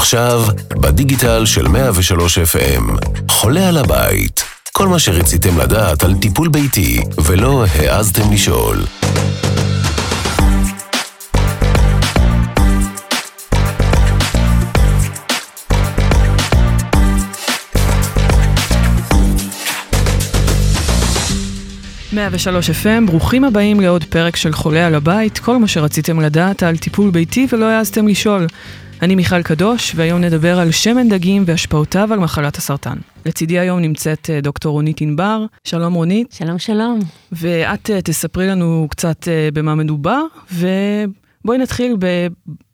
עכשיו, בדיגיטל של 103 FM, חולה על הבית. כל מה שרציתם לדעת על טיפול ביתי ולא העזתם לשאול. ושלוש FM, ברוכים הבאים לעוד פרק של חולה על הבית, כל מה שרציתם לדעת על טיפול ביתי ולא העזתם לשאול. אני מיכל קדוש, והיום נדבר על שמן דגים והשפעותיו על מחלת הסרטן. לצידי היום נמצאת אה, דוקטור רונית ענבר. שלום רונית. שלום שלום. ואת אה, תספרי לנו קצת אה, במה מדובר, ובואי נתחיל ב-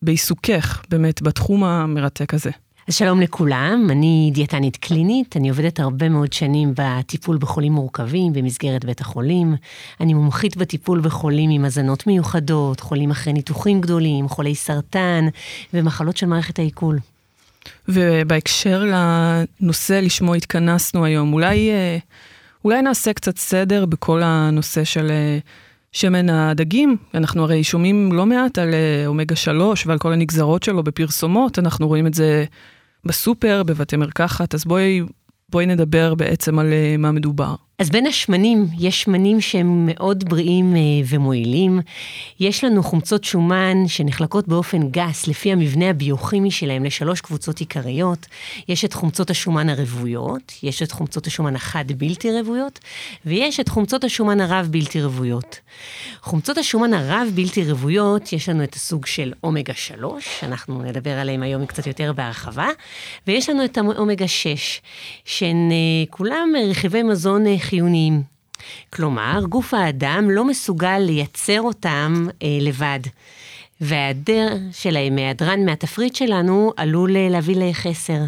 בעיסוקך באמת בתחום המרתק הזה. אז שלום לכולם, אני דיאטנית קלינית, אני עובדת הרבה מאוד שנים בטיפול בחולים מורכבים במסגרת בית החולים. אני מומחית בטיפול בחולים עם הזנות מיוחדות, חולים אחרי ניתוחים גדולים, חולי סרטן ומחלות של מערכת העיכול. ובהקשר לנושא לשמו התכנסנו היום, אולי, אה, אולי נעשה קצת סדר בכל הנושא של אה, שמן הדגים. אנחנו הרי שומעים לא מעט על אה, אומגה 3 ועל כל הנגזרות שלו בפרסומות, אנחנו רואים את זה בסופר, בבתי מרקחת, אז בואי, בואי נדבר בעצם על מה מדובר. אז בין השמנים, יש שמנים שהם מאוד בריאים אה, ומועילים. יש לנו חומצות שומן שנחלקות באופן גס לפי המבנה הביוכימי שלהם לשלוש קבוצות עיקריות. יש את חומצות השומן הרבויות, יש את חומצות השומן החד בלתי רבויות, ויש את חומצות השומן הרב בלתי רבויות. חומצות השומן הרב בלתי רבויות, יש לנו את הסוג של אומגה 3, אנחנו נדבר עליהם היום קצת יותר בהרחבה, ויש לנו את האומגה 6, שהן אה, כולם רכיבי מזון חיוניים. כלומר, גוף האדם לא מסוגל לייצר אותם אה, לבד. והיעדר שלהם, היעדרן מהתפריט שלנו, עלול אה, להביא לחסר.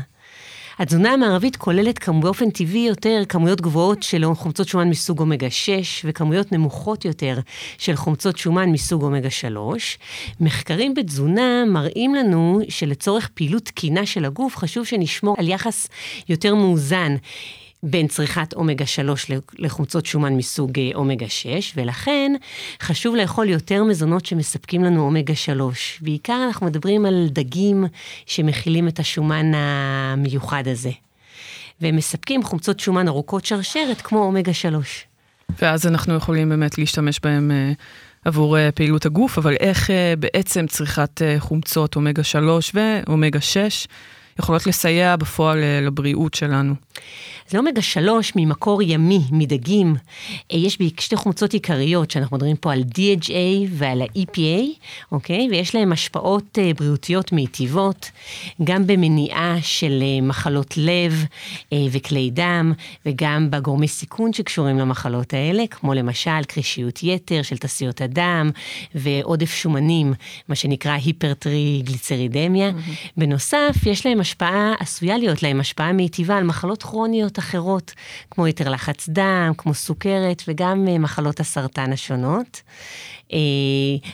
התזונה המערבית כוללת באופן טבעי יותר כמויות גבוהות של חומצות שומן מסוג אומגה 6 וכמויות נמוכות יותר של חומצות שומן מסוג אומגה 3. מחקרים בתזונה מראים לנו שלצורך פעילות תקינה של הגוף חשוב שנשמור על יחס יותר מאוזן. בין צריכת אומגה 3 לחומצות שומן מסוג אה, אומגה 6, ולכן חשוב לאכול יותר מזונות שמספקים לנו אומגה 3. בעיקר אנחנו מדברים על דגים שמכילים את השומן המיוחד הזה. והם מספקים חומצות שומן ארוכות שרשרת כמו אומגה 3. ואז אנחנו יכולים באמת להשתמש בהם uh, עבור uh, פעילות הגוף, אבל איך בעצם צריכת חומצות אומגה 3 ואומגה 6 יכולות לסייע בפועל uh, לבריאות שלנו? אז לאומגה 3 ממקור ימי, מדגים, אה, יש שתי חומצות עיקריות, שאנחנו מדברים פה על DHA ועל ה-EPA, אוקיי? ויש להם השפעות אה, בריאותיות מיטיבות, גם במניעה של אה, מחלות לב וכלי דם, וגם בגורמי סיכון שקשורים למחלות האלה, כמו למשל קרישיות יתר של תעשיות הדם, ועודף שומנים, מה שנקרא היפרטריגליצרידמיה. Mm-hmm. בנוסף, יש להם השפעה, עשויה להיות להם השפעה מיטיבה על מחלות כרוניות אחרות, כמו יתר לחץ דם, כמו סוכרת וגם אה, מחלות הסרטן השונות. אה,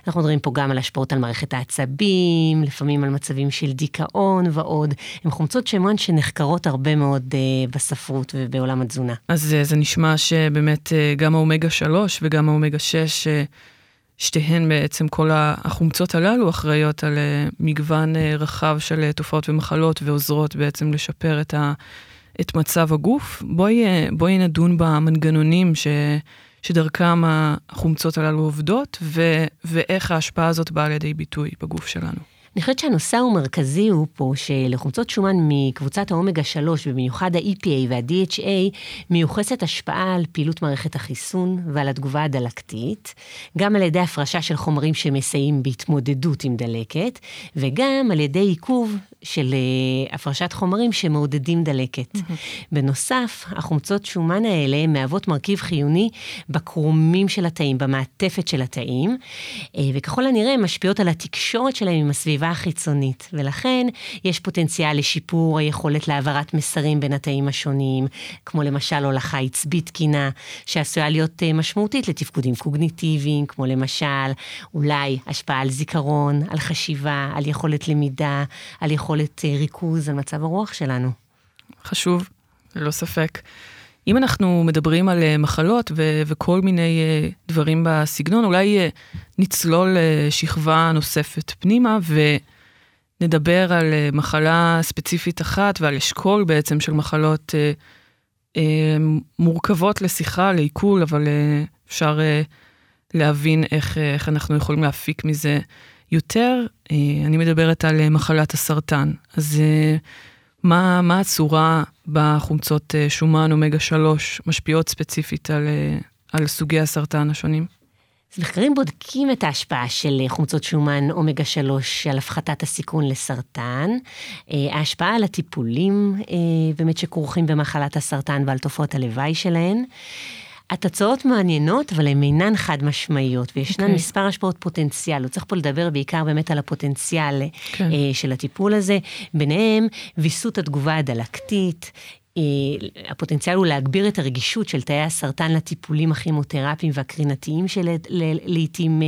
אנחנו מדברים פה גם על השפעות על מערכת העצבים, לפעמים על מצבים של דיכאון ועוד. הן חומצות שמן שנחקרות הרבה מאוד אה, בספרות ובעולם התזונה. אז זה נשמע שבאמת גם האומגה 3 וגם האומגה 6, שתיהן בעצם כל החומצות הללו אחראיות על מגוון רחב של תופעות ומחלות ועוזרות בעצם לשפר את ה... את מצב הגוף, בואי, אה, בואי נדון במנגנונים ש, שדרכם החומצות הללו עובדות, ו, ואיך ההשפעה הזאת באה לידי ביטוי בגוף שלנו. אני חושבת שהנושא המרכזי הוא פה שלחומצות שומן מקבוצת האומגה 3, ובמיוחד ה-EPA וה-DHA, מיוחסת השפעה על פעילות מערכת החיסון ועל התגובה הדלקתית, גם על ידי הפרשה של חומרים שמסייעים בהתמודדות עם דלקת, וגם על ידי עיכוב של uh, הפרשת חומרים שמעודדים דלקת. Mm-hmm. בנוסף, החומצות שומן האלה מהוות מרכיב חיוני בקרומים של התאים, במעטפת של התאים, uh, וככל הנראה משפיעות על התקשורת שלהם עם הסביבה החיצונית, ולכן יש פוטנציאל לשיפור היכולת להעברת מסרים בין התאים השונים, כמו למשל הולכה עצבית תקינה, שעשויה להיות uh, משמעותית לתפקודים קוגניטיביים, כמו למשל אולי השפעה על זיכרון, על חשיבה, על יכולת למידה, על יכולת... יכולת אה, ריכוז על מצב הרוח שלנו. חשוב, ללא ספק. אם אנחנו מדברים על אה, מחלות ו- וכל מיני אה, דברים בסגנון, אולי נצלול שכבה נוספת פנימה נדבר על מחלה ספציפית אחת ועל אשכול בעצם של מחלות מורכבות לשיחה, לעיכול, אבל אפשר להבין איך, איך אנחנו יכולים להפיק מזה יותר. אני מדברת על מחלת הסרטן. אז מה, מה הצורה בחומצות שומן אומגה 3 משפיעות ספציפית על, על סוגי הסרטן השונים? אז מחקרים בודקים את ההשפעה של חומצות שומן אומגה 3 על הפחתת הסיכון לסרטן, ההשפעה על הטיפולים באמת שכרוכים במחלת הסרטן ועל תופעות הלוואי שלהן. התוצאות מעניינות, אבל הן אינן חד משמעיות, וישנן okay. אוקיי. מספר השפעות פוטנציאל. הוא צריך פה לדבר בעיקר באמת על הפוטנציאל okay. כן. של הטיפול הזה, ביניהם ויסות התגובה הדלקתית, אה, הפוטנציאל הוא להגביר את הרגישות של תאי הסרטן לטיפולים הכימותרפיים והקרינתיים שלעיתים אה,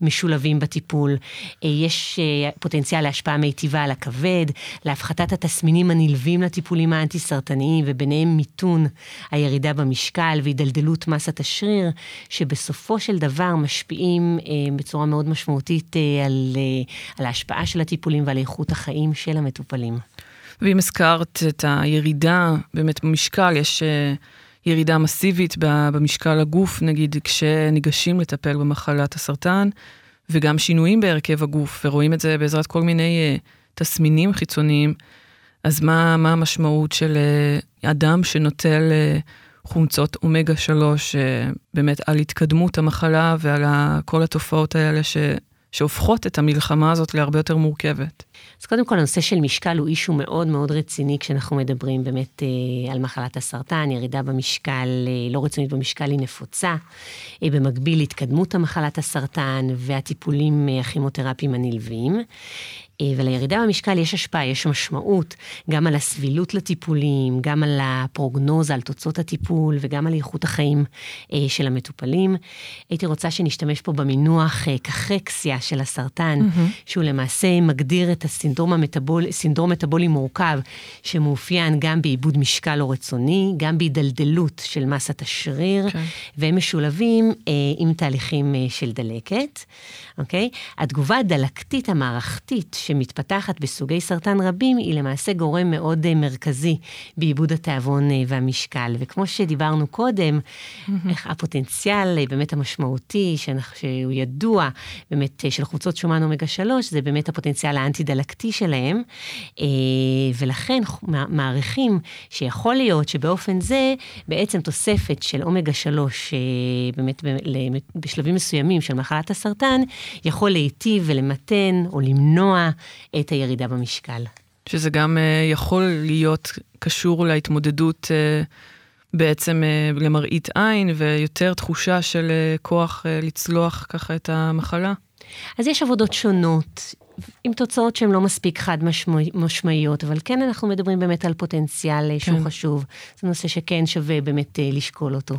משולבים בטיפול. אה, יש פוטנציאל להשפעה מיטיבה על הכבד, להפחתת התסמינים הנלווים לטיפולים האנטי-סרטניים, וביניהם מיתון הירידה במשקל והידלדלות מסת השריר, שבסופו של דבר משפיעים בצורה מאוד משמעותית על, על ההשפעה של הטיפולים ועל איכות החיים של המטופלים. ואם הזכרת את הירידה באמת במשקל, יש אה, ירידה מסיבית במשקל הגוף, נגיד כשניגשים לטפל במחלת הסרטן, וגם שינויים בהרכב הגוף, ורואים את זה בעזרת כל מיני uh, תסמינים חיצוניים. אז מה, מה המשמעות של uh, אדם שנוטל חומצות אומגה 3, uh, באמת על התקדמות המחלה ועל כל התופעות האלה שהופכות את המלחמה הזאת להרבה יותר מורכבת. אז קודם כל, הנושא של משקל הוא אישו מאוד מאוד רציני כשאנחנו מדברים באמת אה, על מחלת הסרטן, ירידה במשקל, אה, לא רצונית במשקל היא נפוצה. אה, במקביל, התקדמות המחלת הסרטן והטיפולים אה, הכימותרפיים הנלווים. אה, ולירידה במשקל יש השפעה, יש משמעות גם על הסבילות לטיפולים, גם על הפרוגנוזה, על תוצאות הטיפול וגם על איכות החיים אה, של המטופלים. הייתי רוצה שנשתמש פה במינוח אה, קחקסיה של הסרטן, mm-hmm. שהוא למעשה מגדיר את הסינדרום המטבול, סינדרום מטבולי מורכב, שמאופיין גם בעיבוד משקל לא רצוני, גם בהידלדלות של מסת השריר, okay. כן. והם משולבים עם תהליכים של דלקת, אוקיי? התגובה הדלקתית המערכתית, שמתפתחת בסוגי סרטן רבים, היא למעשה גורם מאוד אה, מרכזי בעיבוד התיאבון אה, והמשקל. וכמו שדיברנו קודם, mm-hmm. הפוטנציאל אה, באמת המשמעותי, שהוא ידוע, באמת של חומצות שומן אומגה 3, זה באמת הפוטנציאל האנטי-דלקתי שלהם, ולכן מעריכים שיכול להיות שבאופן זה, בעצם תוספת של אומגה 3, באמת בשלבים מסוימים של מחלת הסרטן, יכול להיטיב ולמתן או למנוע את הירידה במשקל. שזה גם uh, יכול להיות קשור להתמודדות uh, בעצם uh, למראית עין ויותר תחושה של כוח לצלוח ככה את המחלה. אז יש עבודות שונות, עם תוצאות שהן לא מספיק חד משמעיות, אבל כן אנחנו מדברים באמת על פוטנציאל כן. שהוא חשוב. זה נושא שכן שווה באמת לשקול אותו.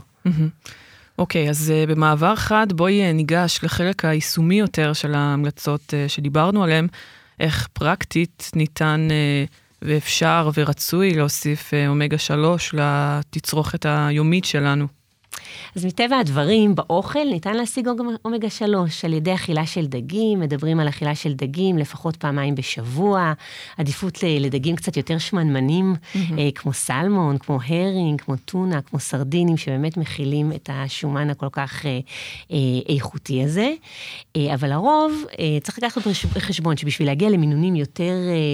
אוקיי, okay, אז במעבר חד בואי ניגש לחלק היישומי יותר של ההמלצות שדיברנו עליהן. איך פרקטית ניתן אה, ואפשר ורצוי להוסיף אה, אומגה 3 לתצרוכת היומית שלנו. אז מטבע הדברים, באוכל ניתן להשיג אומגה 3 על ידי אכילה של דגים, מדברים על אכילה של דגים לפחות פעמיים בשבוע, עדיפות לדגים קצת יותר שמנמנים, mm-hmm. כמו סלמון, כמו הרינג, כמו טונה, כמו סרדינים, שבאמת מכילים את השומן הכל כך אה, אה, איכותי הזה. אבל לרוב, צריך לקחת בחשבון שבשביל להגיע למינונים יותר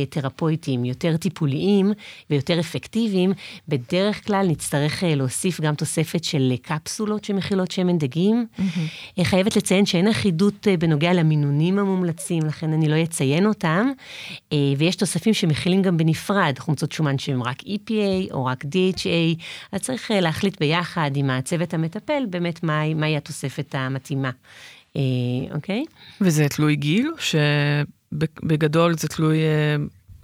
תרפויטיים, יותר טיפוליים ויותר אפקטיביים, בדרך כלל נצטרך להוסיף גם תוספת של קפסולות שמכילות שמן דגים. Mm-hmm. חייבת לציין שאין אחידות אה, בנוגע למינונים המומלצים, לכן אני לא אציין אותם. אה, ויש תוספים שמכילים גם בנפרד חומצות שומן שהם רק EPA או רק DHA, אז צריך להחליט ביחד עם הצוות המטפל באמת מהי, מהי התוספת המתאימה. אוקיי? וזה תלוי גיל, שבגדול זה תלוי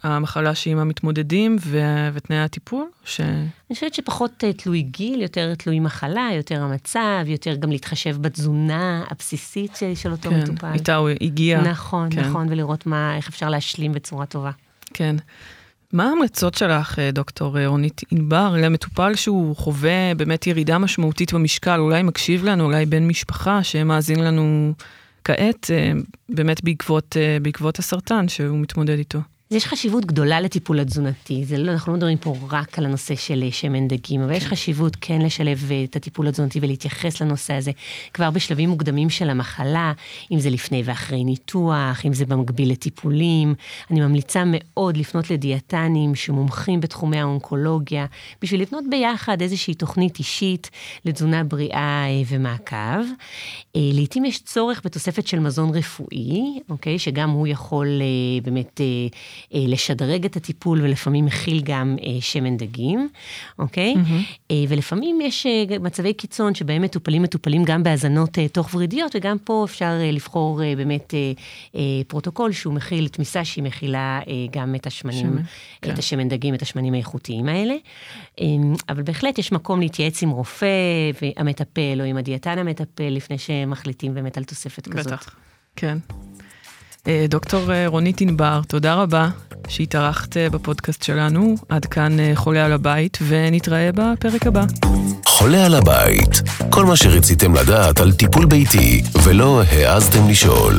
המחלה שעימה מתמודדים ו- ותנאי הטיפול? ש... אני חושבת שפחות uh, תלוי גיל, יותר תלוי מחלה, יותר המצב, יותר גם להתחשב בתזונה הבסיסית של, של אותו כן, מטופל. כן, איתה הוא הגיע. נכון, כן. נכון, ולראות מה, איך אפשר להשלים בצורה טובה. כן. מה ההמלצות שלך, אה, דוקטור אה, רונית ענבר, למטופל שהוא חווה באמת ירידה משמעותית במשקל, אולי מקשיב לנו, אולי בן משפחה שמאזין לנו כעת, באמת בעקבות, בעקבות הסרטן שהוא מתמודד איתו? אז יש חשיבות גדולה לטיפול התזונתי, זה לא, אנחנו לא מדברים פה רק על הנושא של אה, שמן דגים, אבל יש חשיבות כן לשלב אה, את הטיפול התזונתי ולהתייחס לנושא הזה כבר בשלבים מוקדמים של המחלה, אם זה לפני ואחרי ניתוח, אם זה במקביל לטיפולים. אני ממליצה מאוד לפנות לדיאטנים שמומחים בתחומי האונקולוגיה, בשביל לבנות ביחד איזושהי תוכנית אישית לתזונה בריאה אה, ומעקב. לעתים יש צורך בתוספת של מזון רפואי, אוקיי? שגם הוא יכול באמת... אה, לשדרג את הטיפול, ולפעמים מכיל גם אה, שמן דגים, אוקיי? Mm-hmm. ולפעמים יש מצבי קיצון שבהם מטופלים מטופלים גם בהזנות תוך ורידיות, וגם פה אפשר לבחור באמת פרוטוקול שהוא מכיל תמיסה שהיא מכילה גם את השמנים, שמן, את כן. השמן דגים, את השמנים האיכותיים האלה. אבל בהחלט יש מקום להתייעץ עם רופא המטפל, או עם הדיאטן המטפל, לפני שמחליטים באמת על תוספת כזאת. בטח, כן. אה, דוקטור אה, רונית ענבר, תודה רבה שהתארחת אה, בפודקאסט שלנו. עד כאן חולה על הבית, ונתראה בפרק הבא. חולה על הבית, כל מה שרציתם לדעת על טיפול ביתי ולא העזתם לשאול.